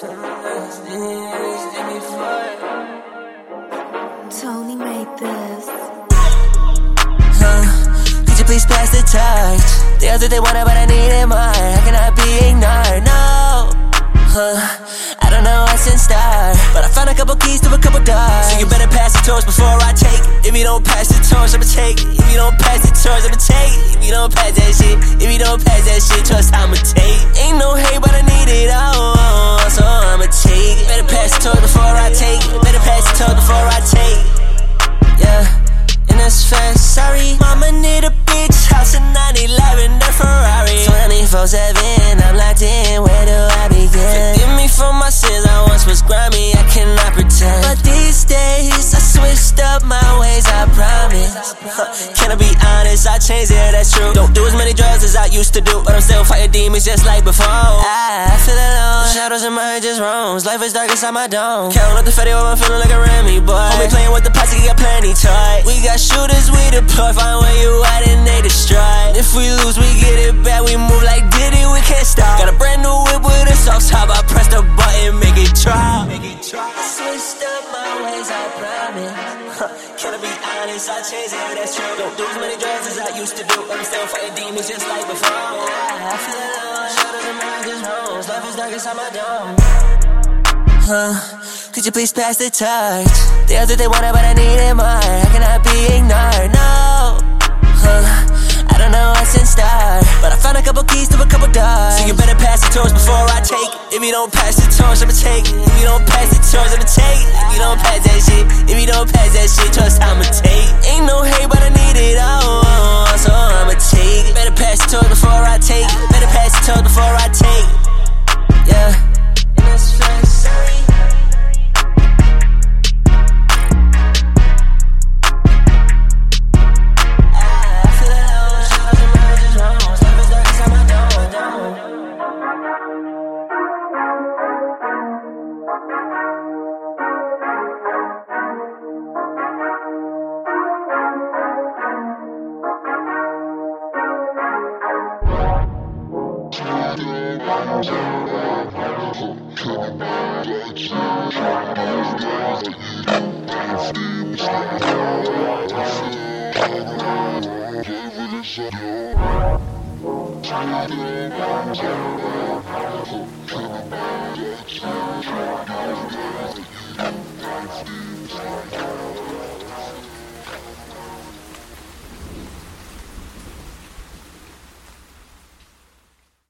Tony made this. Huh? Could you please pass the torch? The other they wanted, but I needed mine. I cannot be ignored. No. Huh? I don't know what's in store, but I found a couple keys to a couple doors. So you better pass the torch before I take it. If you don't pass the torch, I'ma take it. If you don't pass the torch, I'ma take it. If you don't pass that shit, if you don't pass that shit, trust I'ma take it. Can I be honest? I changed yeah, that's true. Don't do as many drugs as I used to do, but I'm still fighting demons just like before. I feel alone, shadows in my head just roams. Life is dark inside my dome. Count up the fatty, I'm feeling like a Remy boy. Homie playing with the posse, got plenty toy. We got shooters, we deploy. Find where you at and they destroy. If we lose, we get it back. We move like Diddy, we can't stop. I Can I be honest? I changed it, that's true. Don't do as many drugs as I used to do. I'm still fighting demons just like before. I feel alone, shadows in my just roams. Life is dark inside my dome. Huh? Could you please pass the torch? All think they want it, but I need it more. I cannot be ignored, no. Huh? I don't know what's in store, but I found a couple keys to a couple doors. So you better pass the torch before I take it. If you don't pass the torch, I'ma take it. If you don't pass the torch, I'ma take it. If you don't pass pass that shit, trust I'ma take it. Ain't no hate, but I need it all, so I'ma take it. Better pass the torch before I take it. Better pass the torch before I take it. Yeah. And that's fast, sorry. I feel alone, shadows in my just roams. Life is dark inside my dome, dome. Thank you.